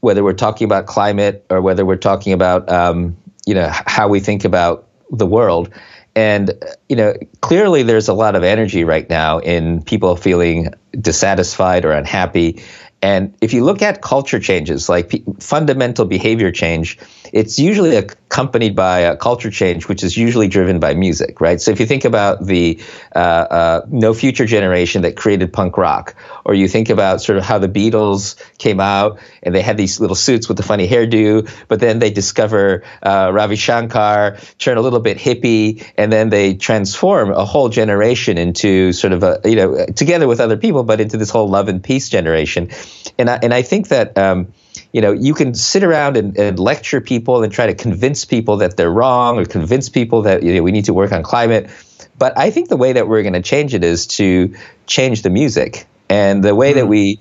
whether we're talking about climate or whether we're talking about, um, you know, how we think about the world. And you know, clearly there's a lot of energy right now in people feeling dissatisfied or unhappy. And if you look at culture changes, like p- fundamental behavior change, it's usually accompanied by a culture change, which is usually driven by music, right? So if you think about the uh, uh, No Future generation that created punk rock, or you think about sort of how the Beatles came out and they had these little suits with the funny hairdo, but then they discover uh, Ravi Shankar, turn a little bit hippie, and then they transform a whole generation into sort of a, you know, together with other people, but into this whole love and peace generation. And I, and I think that, um, you know, you can sit around and, and, lecture people and try to convince people that they're wrong or convince people that you know, we need to work on climate. But I think the way that we're going to change it is to change the music. And the way mm. that we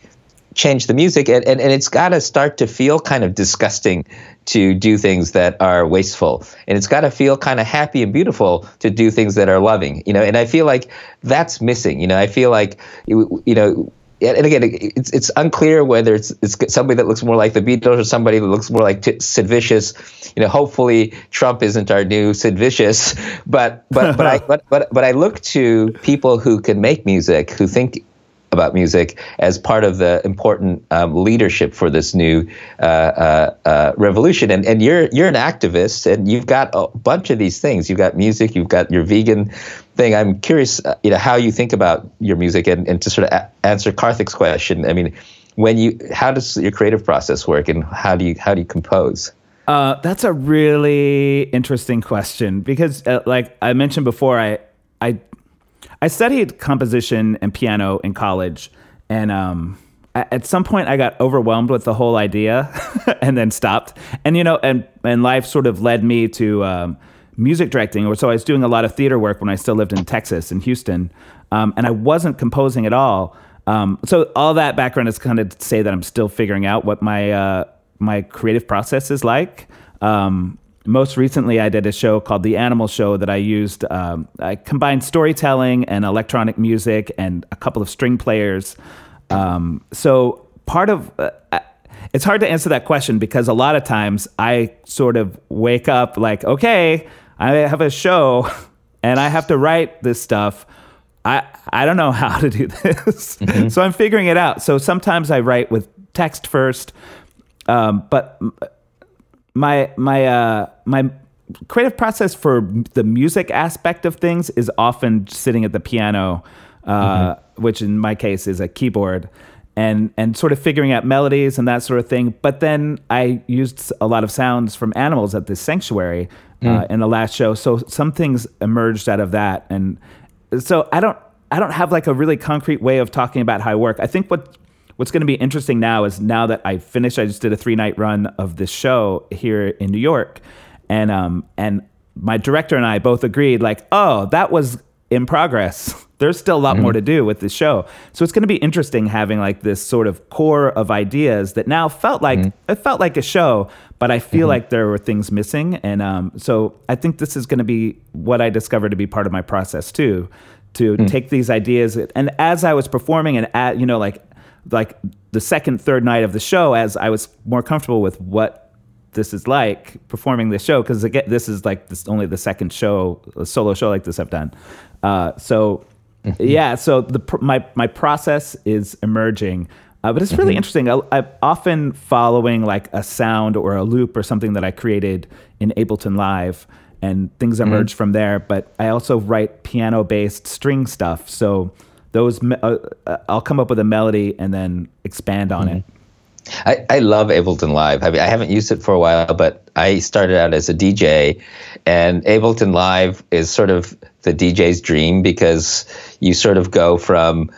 change the music, and, and, and it's got to start to feel kind of disgusting to do things that are wasteful. And it's got to feel kind of happy and beautiful to do things that are loving, you know, and I feel like that's missing. You know, I feel like, you know, and again, it's it's unclear whether it's it's somebody that looks more like the Beatles or somebody that looks more like Sid Vicious. You know, hopefully Trump isn't our new Sid Vicious, but but but I but, but but I look to people who can make music, who think about music as part of the important um, leadership for this new uh, uh, uh, revolution. And and you're you're an activist, and you've got a bunch of these things. You've got music, you've got your vegan thing. I'm curious, uh, you know, how you think about your music, and, and to sort of a- answer Karthik's question. I mean, when you how does your creative process work, and how do you how do you compose? Uh, that's a really interesting question because, uh, like I mentioned before, I I I studied composition and piano in college, and um, at some point I got overwhelmed with the whole idea, and then stopped. And you know, and and life sort of led me to um, music directing, or so I was doing a lot of theater work when I still lived in Texas in Houston, um, and I wasn't composing at all. Um, so all that background is kind of to say that I'm still figuring out what my uh, my creative process is like. Um, most recently, I did a show called The Animal Show that I used. Um, I combined storytelling and electronic music and a couple of string players. Um, so part of uh, it's hard to answer that question because a lot of times I sort of wake up like, okay, I have a show and I have to write this stuff. I I don't know how to do this, mm-hmm. so I'm figuring it out. So sometimes I write with text first, um, but my my uh, my creative process for the music aspect of things is often sitting at the piano, uh, mm-hmm. which in my case is a keyboard, and and sort of figuring out melodies and that sort of thing. But then I used a lot of sounds from animals at this sanctuary uh, mm. in the last show, so some things emerged out of that, and so I don't I don't have like a really concrete way of talking about how I work. I think what what's going to be interesting now is now that I finished, I just did a three night run of this show here in New York, and um and my director and I both agreed like, oh, that was in progress. There's still a lot mm-hmm. more to do with this show. So it's going to be interesting having like this sort of core of ideas that now felt like mm-hmm. it felt like a show, but I feel mm-hmm. like there were things missing. And um, so I think this is going to be what I discovered to be part of my process too, to mm. take these ideas. And as I was performing and at, you know, like like the second, third night of the show, as I was more comfortable with what this is like performing this show, because again, this is like this only the second show, a solo show like this I've done. Uh, so mm-hmm. yeah, so the my my process is emerging. Uh, but it's really mm-hmm. interesting. I, am often following like a sound or a loop or something that I created in Ableton Live, and things emerge mm-hmm. from there. But I also write piano based string stuff. So those uh, uh, I'll come up with a melody and then expand on mm-hmm. it. I, I love Ableton Live. I, mean, I haven't used it for a while, but I started out as a DJ, and Ableton Live is sort of the DJ's dream because you sort of go from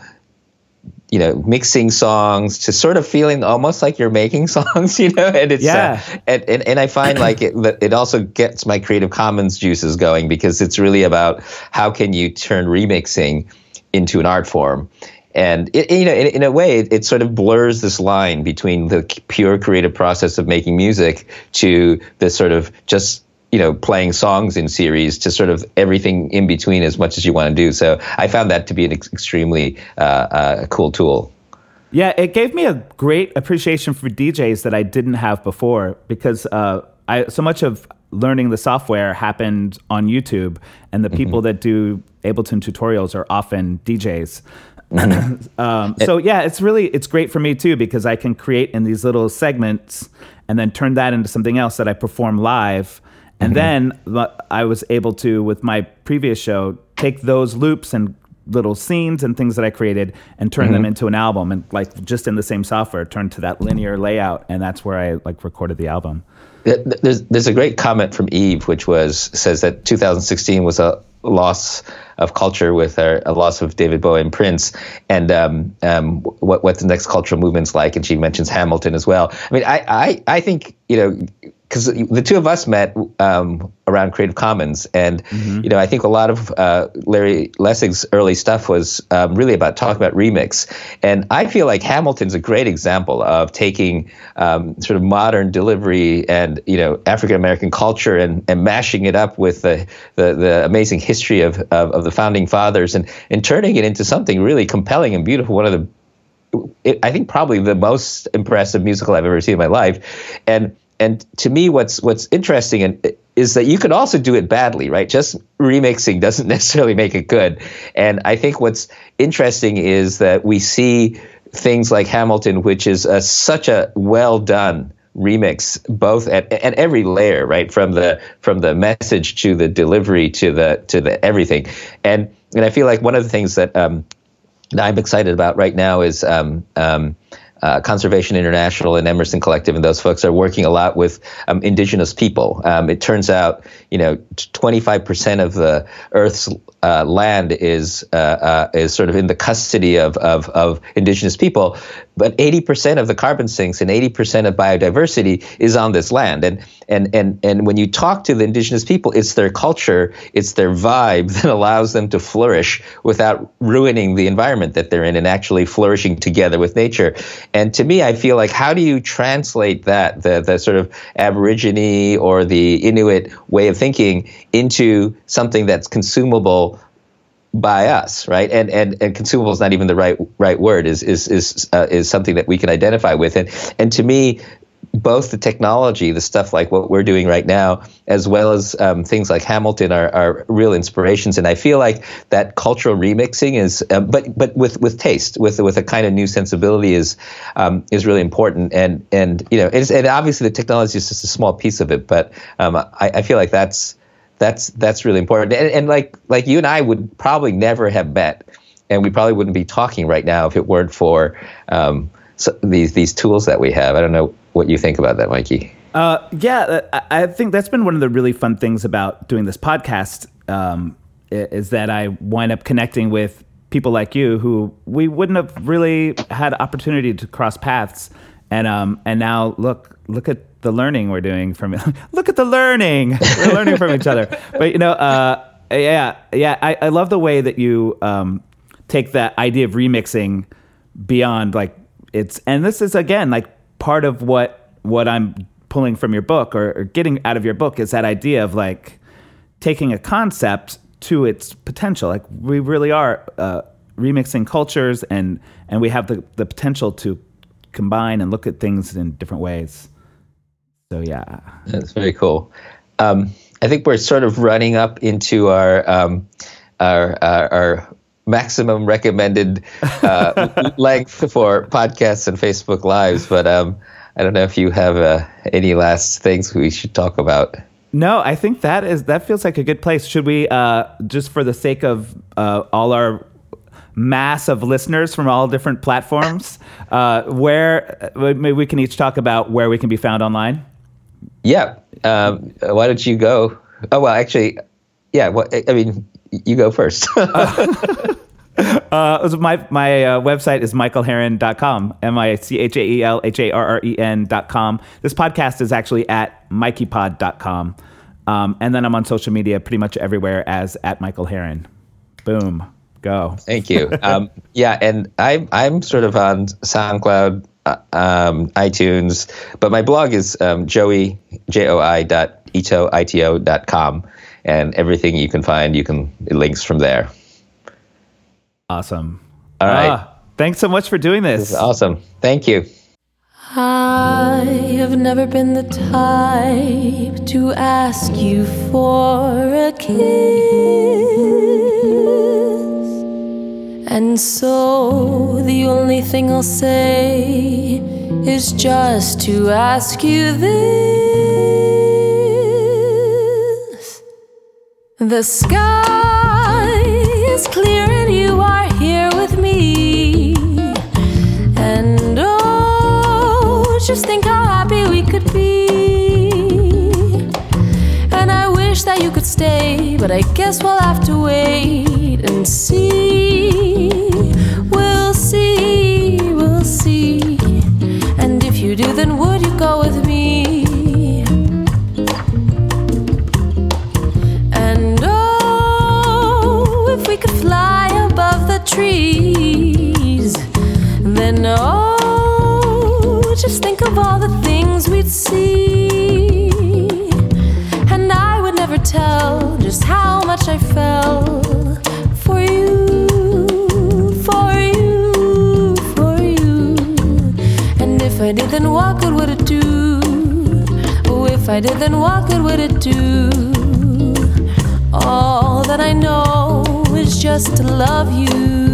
you know mixing songs to sort of feeling almost like you're making songs you know and it's uh, yeah uh, and, and, and i find like it it also gets my creative commons juices going because it's really about how can you turn remixing into an art form. And it, you know, in, in, a way, it, it, sort of blurs this line between the pure creative process of making music to the sort of just you know playing songs in series to sort of everything in between as much as you want to do. So I found that to be an ex- extremely uh, uh, cool tool. Yeah, it gave me a great appreciation for DJs that I didn't have before because uh, I so much of learning the software happened on YouTube, and the people mm-hmm. that do Ableton tutorials are often DJs. Mm-hmm. um, so yeah, it's really it's great for me too because I can create in these little segments and then turn that into something else that I perform live. And mm-hmm. then I was able to, with my previous show, take those loops and little scenes and things that I created and turn mm-hmm. them into an album and like just in the same software turn to that linear layout and that's where I like recorded the album. There's there's a great comment from Eve which was says that 2016 was a loss of culture with our, a loss of David Bowie and Prince, and um, um, what what the next cultural movement's like. And she mentions Hamilton as well. I mean, I I, I think you know because the two of us met um, around Creative Commons, and mm-hmm. you know, I think a lot of uh, Larry Lessig's early stuff was um, really about talking about remix, and I feel like Hamilton's a great example of taking um, sort of modern delivery and you know African American culture and, and mashing it up with the, the, the amazing history of, of, of the founding fathers and and turning it into something really compelling and beautiful. One of the it, I think probably the most impressive musical I've ever seen in my life, and and to me, what's what's interesting is that you can also do it badly, right? Just remixing doesn't necessarily make it good. And I think what's interesting is that we see things like Hamilton, which is a, such a well done remix both at, at every layer right from the from the message to the delivery to the to the everything and and i feel like one of the things that um that i'm excited about right now is um um uh, Conservation International and Emerson Collective and those folks are working a lot with um, indigenous people. Um, it turns out, you know, 25% of the Earth's uh, land is uh, uh, is sort of in the custody of, of, of indigenous people, but 80% of the carbon sinks and 80% of biodiversity is on this land. And and and and when you talk to the indigenous people, it's their culture, it's their vibe that allows them to flourish without ruining the environment that they're in and actually flourishing together with nature. And to me, I feel like how do you translate that, the, the sort of Aborigine or the Inuit way of thinking, into something that's consumable by us, right? And and and consumable is not even the right right word. is is is uh, is something that we can identify with. And and to me, both the technology, the stuff like what we're doing right now, as well as um, things like Hamilton, are, are real inspirations. And I feel like that cultural remixing is, um, but but with with taste, with with a kind of new sensibility is um, is really important. And and you know, and obviously the technology is just a small piece of it, but um, I, I feel like that's that's that's really important. And, and like like you and I would probably never have met, and we probably wouldn't be talking right now if it weren't for um, so these these tools that we have. I don't know what you think about that, Mikey. Uh, yeah, uh, I think that's been one of the really fun things about doing this podcast um, is that I wind up connecting with people like you who we wouldn't have really had opportunity to cross paths. And um, and now look look at the learning we're doing from look at the learning we're learning from each other. But you know, uh, yeah, yeah, I, I love the way that you um, take that idea of remixing beyond like it's and this is again like part of what what I'm pulling from your book or, or getting out of your book is that idea of like taking a concept to its potential. Like we really are uh, remixing cultures, and and we have the the potential to combine and look at things in different ways. So yeah, that's very cool. Um, I think we're sort of running up into our um, our, our, our maximum recommended uh, length for podcasts and Facebook Lives. But um, I don't know if you have uh, any last things we should talk about. No, I think that is that feels like a good place. Should we, uh, just for the sake of uh, all our mass of listeners from all different platforms, uh, where uh, maybe we can each talk about where we can be found online? Yeah. Um, why don't you go? Oh well, actually, yeah. Well, I mean, you go first. Uh, my my uh, website is michaelharren.com, M I C H A E L H A R R E N.com. This podcast is actually at mikeypod.com. Um, and then I'm on social media pretty much everywhere as at Michael Harren. Boom. Go. Thank you. um, yeah, and I'm, I'm sort of on SoundCloud, uh, um, iTunes, but my blog is um, Joi, J O I dot ito, I-T-O dot com. And everything you can find, you can, it links from there. Awesome. All right. Ah, thanks so much for doing this. this awesome. Thank you. I have never been the type to ask you for a kiss. And so the only thing I'll say is just to ask you this The sky is clear and you are here with me. And oh, just think but I guess we'll have to wait and see. I did, then what good would it do? All that I know is just to love you.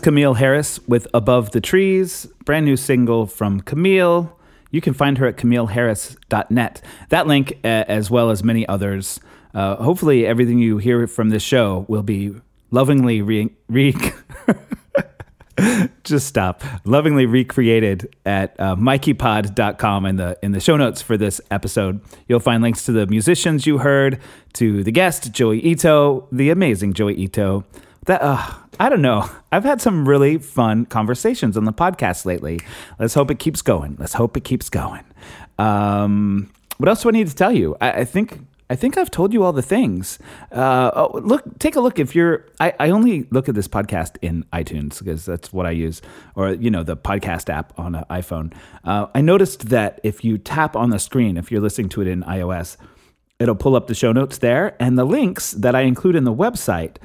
That's Camille Harris with Above the Trees, brand new single from Camille. You can find her at camilleharris.net. That link, as well as many others, uh, hopefully everything you hear from this show will be lovingly re, re- just stop lovingly recreated at uh, mikeypod.com in the in the show notes for this episode you'll find links to the musicians you heard to the guest Joi Ito the amazing Joi Ito that uh, I don't know. I've had some really fun conversations on the podcast lately. Let's hope it keeps going. Let's hope it keeps going. Um, what else do I need to tell you? I, I think I think I've told you all the things. Uh, oh, look, take a look if you're. I, I, only look at this podcast in iTunes because that's what I use, or you know, the podcast app on an iPhone. Uh, I noticed that if you tap on the screen, if you're listening to it in iOS, it'll pull up the show notes there and the links that I include in the website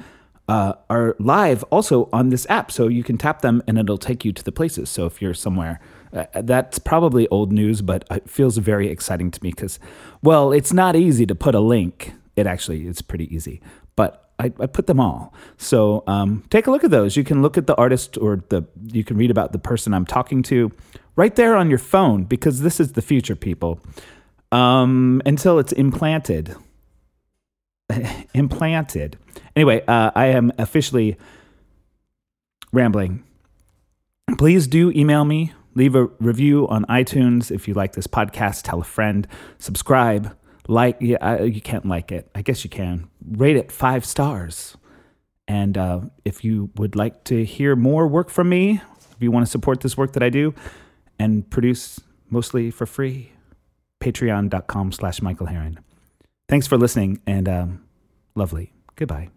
uh, are live also on this app. So you can tap them, and it'll take you to the places. So if you're somewhere uh, that's probably old news, but it feels very exciting to me because, well, it's not easy to put a link. It actually it's pretty easy, but I, I put them all. So um, take a look at those. You can look at the artist or the you can read about the person I'm talking to right there on your phone because this is the future, people. Um, until it's implanted. implanted. Anyway, uh, I am officially rambling. Please do email me Leave a review on iTunes if you like this podcast. Tell a friend. Subscribe. Like, yeah, I, you can't like it. I guess you can. Rate it five stars. And uh, if you would like to hear more work from me, if you want to support this work that I do and produce mostly for free, patreon.com slash Michael Harren. Thanks for listening and um, lovely. Goodbye.